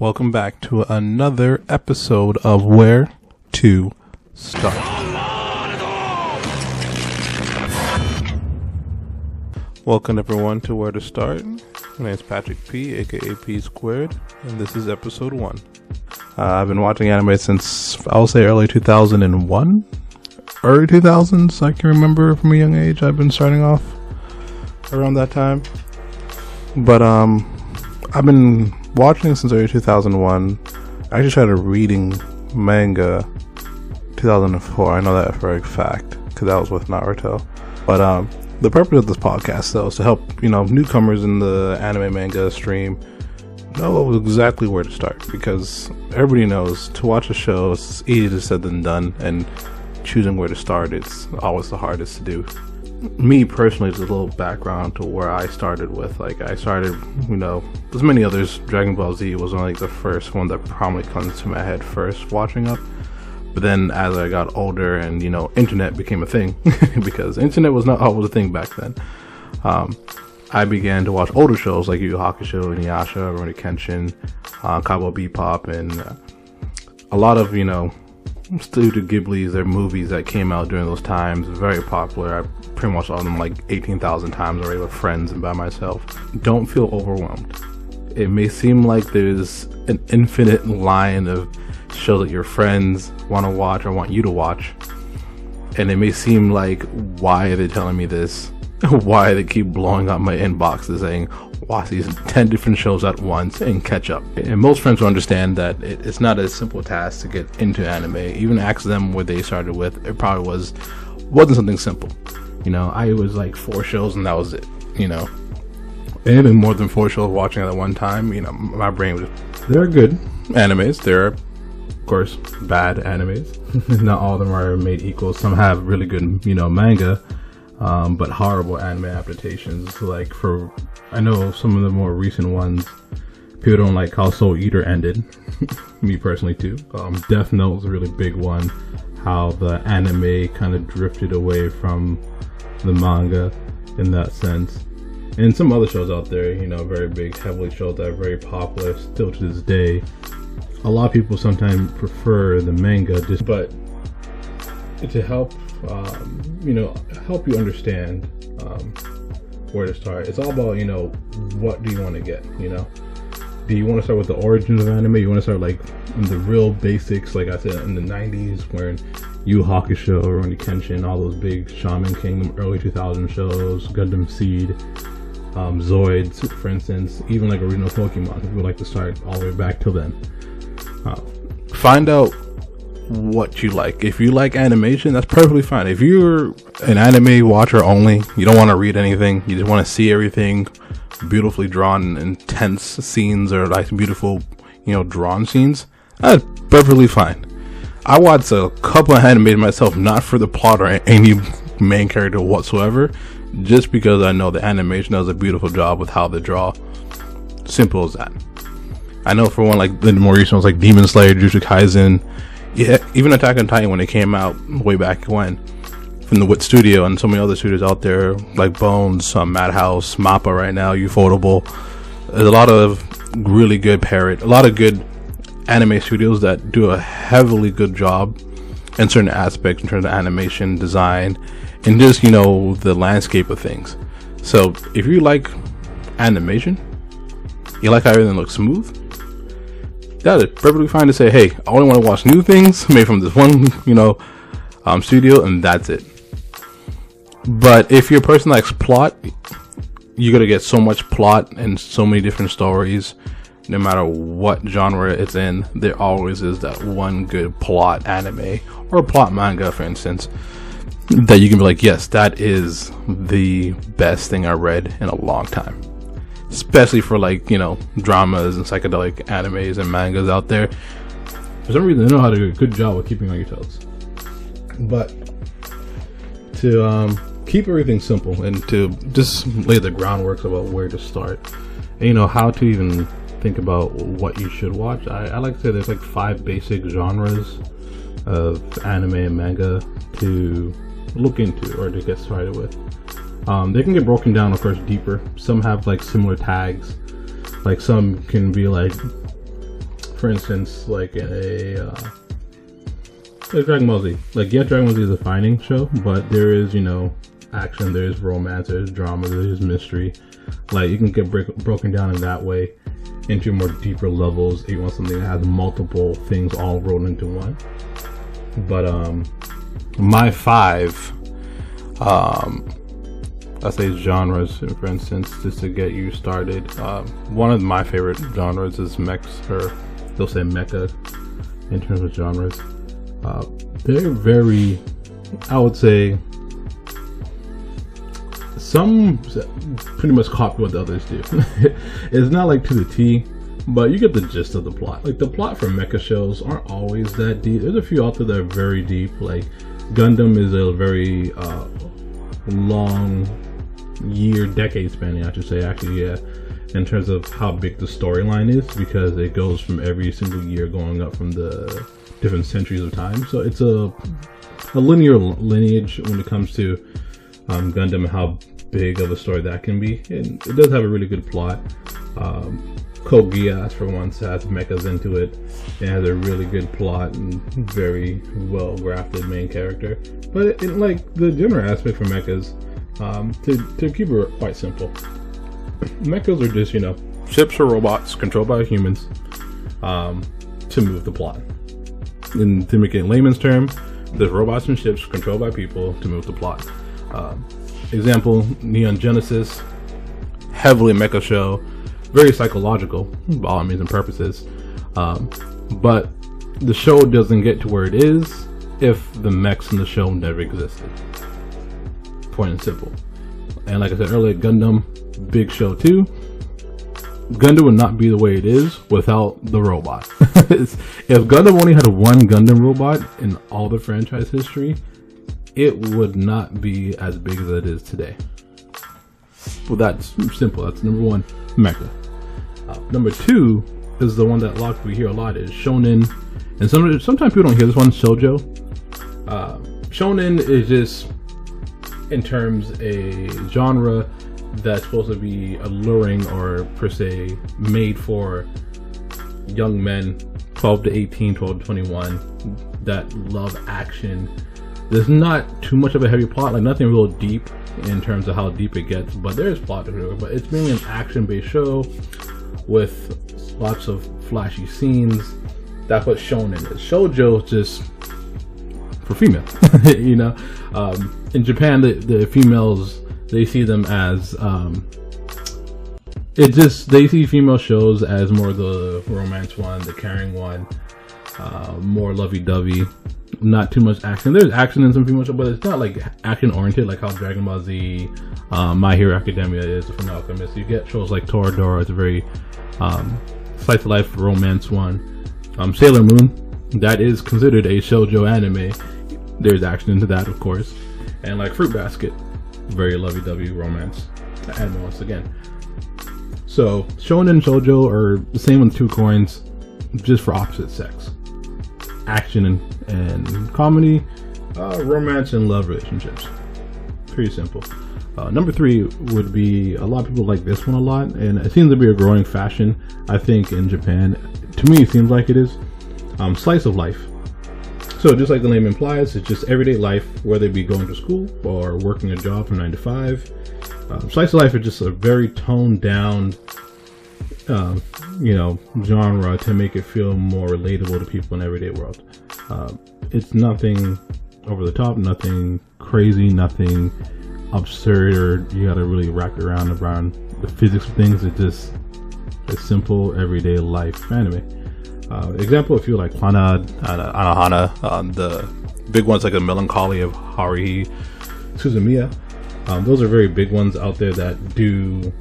Welcome back to another episode of Where to Start. Welcome everyone to Where to Start. My name is Patrick P, aka P Squared, and this is episode one. Uh, I've been watching anime since I'll say early 2001, early 2000s. I can remember from a young age. I've been starting off around that time, but um, I've been watching since early 2001. I actually started reading manga 2004. I know that for a fact because that was with Naruto. But um, the purpose of this podcast, though, is to help you know newcomers in the anime manga stream know exactly where to start because everybody knows to watch a show is easier said than done, and choosing where to start it's always the hardest to do. Me personally, just a little background to where I started with. Like I started, you know, as many others, Dragon Ball Z was one like the first one that probably comes to my head first watching up. But then as I got older and, you know, internet became a thing because internet was not always a thing back then. Um, I began to watch older shows like Yu Yu Hakusho, Inuyasha, Rurouni Kenshin, uh, Cowboy Bebop, and uh, a lot of, you know, Studio Ghibli's, their movies that came out during those times, very popular. I pretty much on them like 18,000 times already with friends and by myself. Don't feel overwhelmed. It may seem like there's an infinite line of shows that your friends want to watch or want you to watch. And it may seem like, why are they telling me this? why they keep blowing up my inboxes saying, watch these 10 different shows at once and catch up. And most friends will understand that it's not a simple task to get into anime. Even ask them where they started with, it probably was, wasn't something simple. You know, I was like four shows and that was it, you know. And even more than four shows watching at one time, you know, my brain was. There are good animes. There are, of course, bad animes. Not all of them are made equal. Some have really good, you know, manga, um, but horrible anime adaptations. Like for, I know some of the more recent ones, people don't like how Soul Eater ended. Me personally too. Um, Death Note was a really big one. How the anime kind of drifted away from the manga in that sense. And some other shows out there, you know, very big, heavily shows that are very popular still to this day. A lot of people sometimes prefer the manga, just but to help, um, you know, help you understand um, where to start. It's all about, you know, what do you want to get, you know? Do you want to start with the origins of anime? You want to start like the real basics, like I said, in the 90s, where Yu Hakusho, Rurouni Kenshin, all those big Shaman Kingdom, early 2000 shows, Gundam Seed, um, Zoids, for instance, even like original Pokemon. If you would like to start all the way back till then. Uh, find out what you like. If you like animation, that's perfectly fine. If you're an anime watcher only, you don't want to read anything, you just want to see everything beautifully drawn, intense scenes or like beautiful, you know, drawn scenes, that's perfectly fine. I watched a couple of animated myself, not for the plot or any main character whatsoever, just because I know the animation does a beautiful job with how they draw. Simple as that. I know for one, like the more recent ones, like Demon Slayer, Jujutsu Kaisen, yeah, even Attack on Titan when it came out way back when, from the Wit Studio and so many other studios out there like Bones, um, Madhouse, Mappa right now, Ufotable. There's a lot of really good parrot, a lot of good anime studios that do a heavily good job in certain aspects in terms of animation, design, and just you know the landscape of things. So if you like animation, you like how everything looks smooth. That is perfectly fine to say, hey, I only want to watch new things made from this one, you know, um, studio, and that's it. But if you're a person that likes plot, you're gonna get so much plot and so many different stories. No matter what genre it's in, there always is that one good plot anime or plot manga, for instance, that you can be like, yes, that is the best thing I read in a long time. Especially for like, you know, dramas and psychedelic animes and mangas out there. For some reason, they know how to do a good job of keeping on your toes. But to um, keep everything simple and to just lay the groundwork about where to start, and you know, how to even think about what you should watch, I, I like to say there's like five basic genres of anime and manga to look into or to get started with. Um, they can get broken down, of course, deeper. Some have like similar tags. Like some can be like for instance, like a uh, like Dragon Ball Z. Like yeah, Dragon Ball Z is a fighting show, but there is you know action, there's romance, there's drama, there's mystery. Like you can get break, broken down in that way into more deeper levels. If you want something that has multiple things all rolled into one. But um, my five, um, I say genres, for instance, just to get you started. Um, one of my favorite genres is mechs, or they'll say mecha in terms of genres. Uh, they're very, I would say, some pretty much copy what the others do. it's not like to the T, but you get the gist of the plot. Like the plot for mecha shows aren't always that deep. There's a few out there that are very deep. Like Gundam is a very uh, long year, decade spanning, I should say. Actually, yeah, in terms of how big the storyline is, because it goes from every single year going up from the different centuries of time. So it's a a linear lineage when it comes to um, Gundam and how big of a story that can be. And it does have a really good plot. Um, Code Geass, for once, has mechas into it. It has a really good plot and very well grafted main character. But in like the general aspect for mechas, um, to, to keep it quite simple, mechas are just, you know, ships or robots controlled by humans um, to move the plot. And to make it in layman's term, there's robots and ships controlled by people to move the plot. Um, example, Neon Genesis, heavily mecha show, very psychological, by all means and purposes. Um, but the show doesn't get to where it is if the mechs in the show never existed. Point and simple. And like I said earlier, Gundam, big show too. Gundam would not be the way it is without the robot. if Gundam only had one Gundam robot in all the franchise history, it would not be as big as it is today. Well, that's simple. That's number one, Mecha. Uh, number two is the one that a lot of hear a lot is Shonen, and some sometimes people don't hear this one, Shoujo. Uh, shonen is just in terms a genre that's supposed to be alluring or per se made for young men 12 to 18 12 to 21 that love action there's not too much of a heavy plot, like nothing real deep in terms of how deep it gets, but there is plot. But it's mainly an action-based show with lots of flashy scenes. That's what's shown in it. Shoujo just for female, you know. Um, in Japan, the, the females they see them as um, it just they see female shows as more the romance one, the caring one, uh, more lovey-dovey not too much action. There's action in some female shows, but it's not like action oriented, like how Dragon Ball Z, um, My Hero Academia is from Alchemist. You get shows like Toradora, it's a very um, slice of life romance one. Um, Sailor Moon, that is considered a shoujo anime. There's action into that, of course, and like Fruit Basket, very lovey-dovey romance anime once again. So shonen and shoujo are the same with two coins, just for opposite sex action and, and comedy, uh, romance and love relationships. Pretty simple. Uh, number three would be a lot of people like this one a lot, and it seems to be a growing fashion. I think in Japan, to me, it seems like it is. Um, slice of life. So just like the name implies, it's just everyday life, whether it be going to school or working a job from nine to five. Um, slice of life is just a very toned down um, you know, genre to make it feel more relatable to people in everyday world. Uh, it's nothing over the top, nothing crazy, nothing absurd, or you got to really wrap around around the physics of things. It's just a simple everyday life anime. Uh, example, if you like Hana, Hana, Anohana, um, the big ones like the Melancholy of Haruhi Suzumiya. Um, those are very big ones out there that do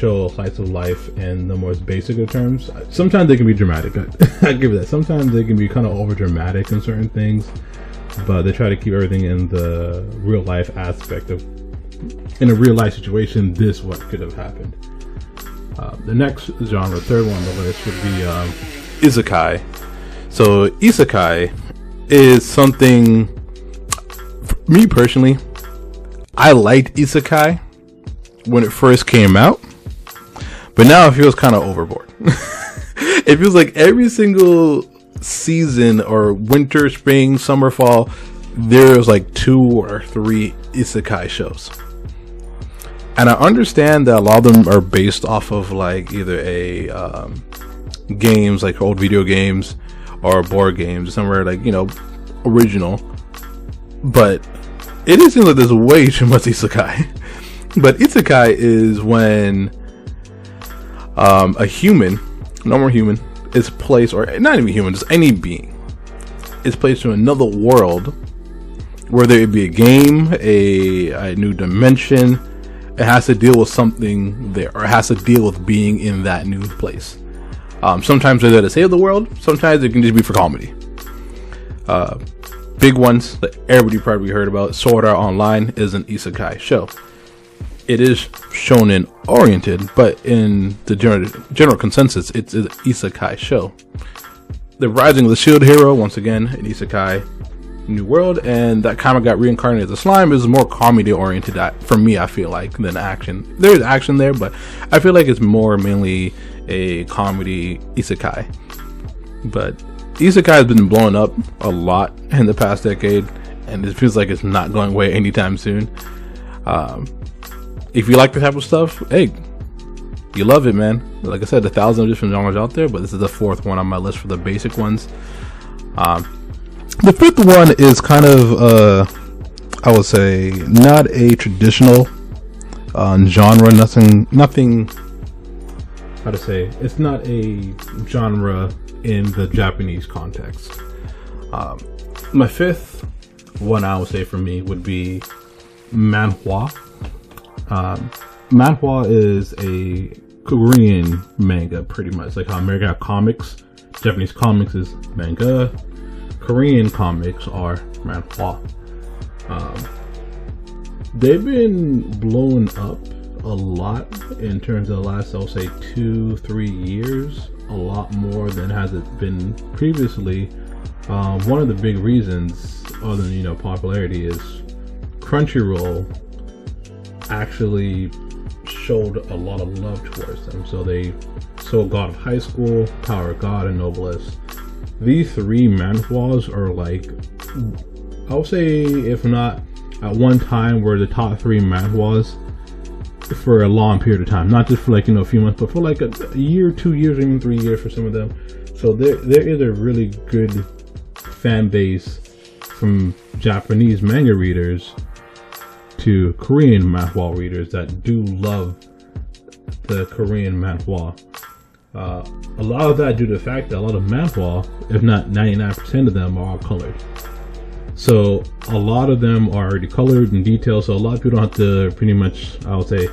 show slice of life in the most basic of terms. Sometimes they can be dramatic. I give it that. Sometimes they can be kind of over dramatic in certain things, but they try to keep everything in the real life aspect of. In a real life situation, this what could have happened. Uh, the next genre, third one on the list, would be um, isekai. So isekai is something. me personally, I liked isekai when it first came out but now it feels kind of overboard. it feels like every single season or winter, spring, summer, fall, there's like two or three isekai shows. And I understand that a lot of them are based off of like either a um, games, like old video games, or board games, somewhere like you know original. But it seems like there's way too much isekai. but isekai is when um, a human, normal human, is placed, or not even human, just any being, is placed in another world, whether it be a game, a, a new dimension, it has to deal with something there, or it has to deal with being in that new place. Um, sometimes they're there to save the world, sometimes it can just be for comedy. Uh, big ones that everybody probably heard about Sword Art Online is an isekai show. It is shonen oriented, but in the general, general consensus, it's an isekai show. The Rising of the Shield Hero, once again, an isekai new world, and that of got reincarnated as a slime is more comedy oriented for me, I feel like, than action. There's action there, but I feel like it's more mainly a comedy isekai. But isekai has been blowing up a lot in the past decade, and it feels like it's not going away anytime soon. Um, if you like the type of stuff, hey, you love it, man. Like I said, a thousand different genres out there, but this is the fourth one on my list for the basic ones. Um, the fifth one is kind of, uh, I would say, not a traditional uh, genre. Nothing, nothing. How to say? It's not a genre in the Japanese context. Um, my fifth one, I would say for me, would be manhwa. Um, manhwa is a Korean manga, pretty much like how American comics, Japanese comics is manga, Korean comics are manhwa. Um, they've been blown up a lot in terms of the last, I'll say, two, three years a lot more than has it been previously. Um, one of the big reasons, other than you know popularity, is Crunchyroll actually showed a lot of love towards them. So they sold God of High School, Tower of God, and Noblesse. These three manhwas are like, I'll say, if not at one time, were the top three manhwas for a long period of time, not just for like you know a few months, but for like a, a year, two years, even three years for some of them. So there there is a really good fan base from Japanese manga readers to Korean manhwa readers that do love the Korean manhwa. Uh, a lot of that due to the fact that a lot of manhwa, if not 99% of them, are all colored. So a lot of them are already colored and detailed. So a lot of people don't have to pretty much, I would say,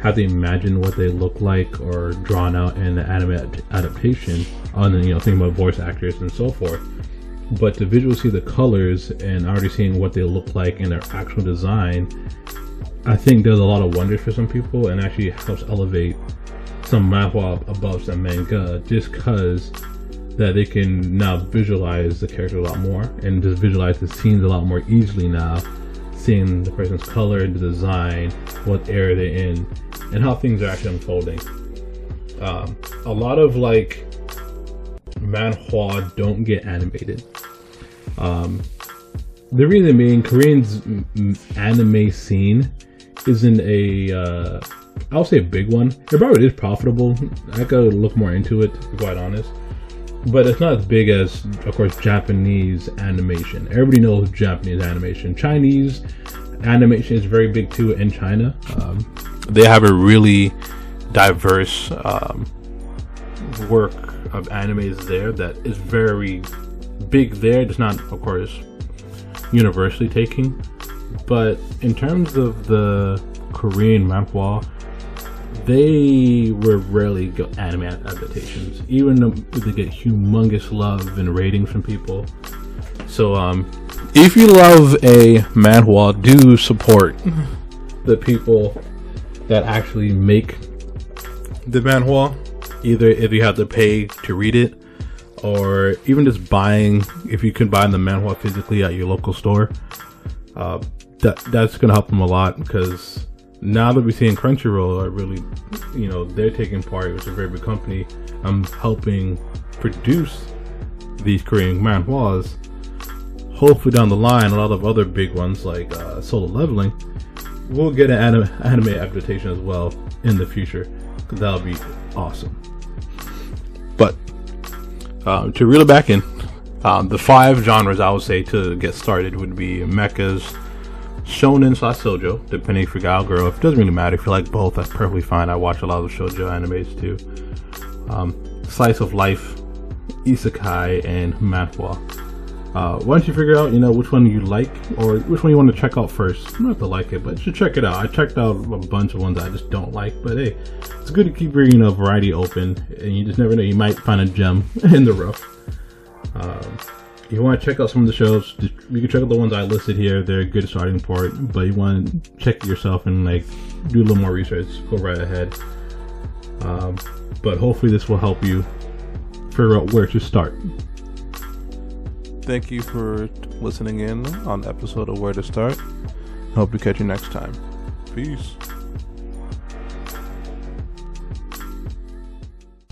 have to imagine what they look like or drawn out in the anime adaptation. On you know, thinking about voice actors and so forth. But to visually see the colors and already seeing what they look like in their actual design, I think does a lot of wonders for some people and actually helps elevate some manhwa above some manga just because that they can now visualize the character a lot more and just visualize the scenes a lot more easily now, seeing the person's color, the design, what area they're in, and how things are actually unfolding. Um, a lot of like manhwa don't get animated. Um, the reason being, Korean's anime scene isn't a uh, I'll say a big one. It probably is profitable. I could look more into it, to be quite honest but it's not as big as, of course, Japanese animation. Everybody knows Japanese animation. Chinese animation is very big too in China. Um, they have a really diverse um, work of animes there that is very big there. It's not, of course, universally taking, but in terms of the Korean manhwa, they were rarely anime adaptations, even though they get humongous love and ratings from people. So, um, if you love a manhwa, do support the people that actually make the manhwa. Either if you have to pay to read it, or even just buying, if you can buy the manhwa physically at your local store, uh, that that's gonna help them a lot because now that we're seeing Crunchyroll are really, you know, they're taking part, which is a very big company. I'm helping produce these Korean manhwas. Hopefully, down the line, a lot of other big ones like uh, Solo Leveling will get an anime, anime adaptation as well in the future. That'll be awesome. But uh, to reel it back in, um, the five genres I would say to get started would be mechas, shonen slash shoujo, depending if you're guy or girl. If it doesn't really matter, if you like both, that's perfectly fine. I watch a lot of shoujo animes too. Um, slice of life, isekai, and manhwa. Uh, once you figure out, you know, which one you like or which one you want to check out first, you have to like it, but you should check it out. I checked out a bunch of ones I just don't like, but hey, it's good to keep your, you know, variety open, and you just never know, you might find a gem in the rough. Um, if you want to check out some of the shows, you can check out the ones I listed here. They're a good starting point, but you want to check it yourself and like do a little more research. Go right ahead. Um, but hopefully, this will help you figure out where to start. Thank you for listening in on episode of Where to Start. Hope to catch you next time. Peace.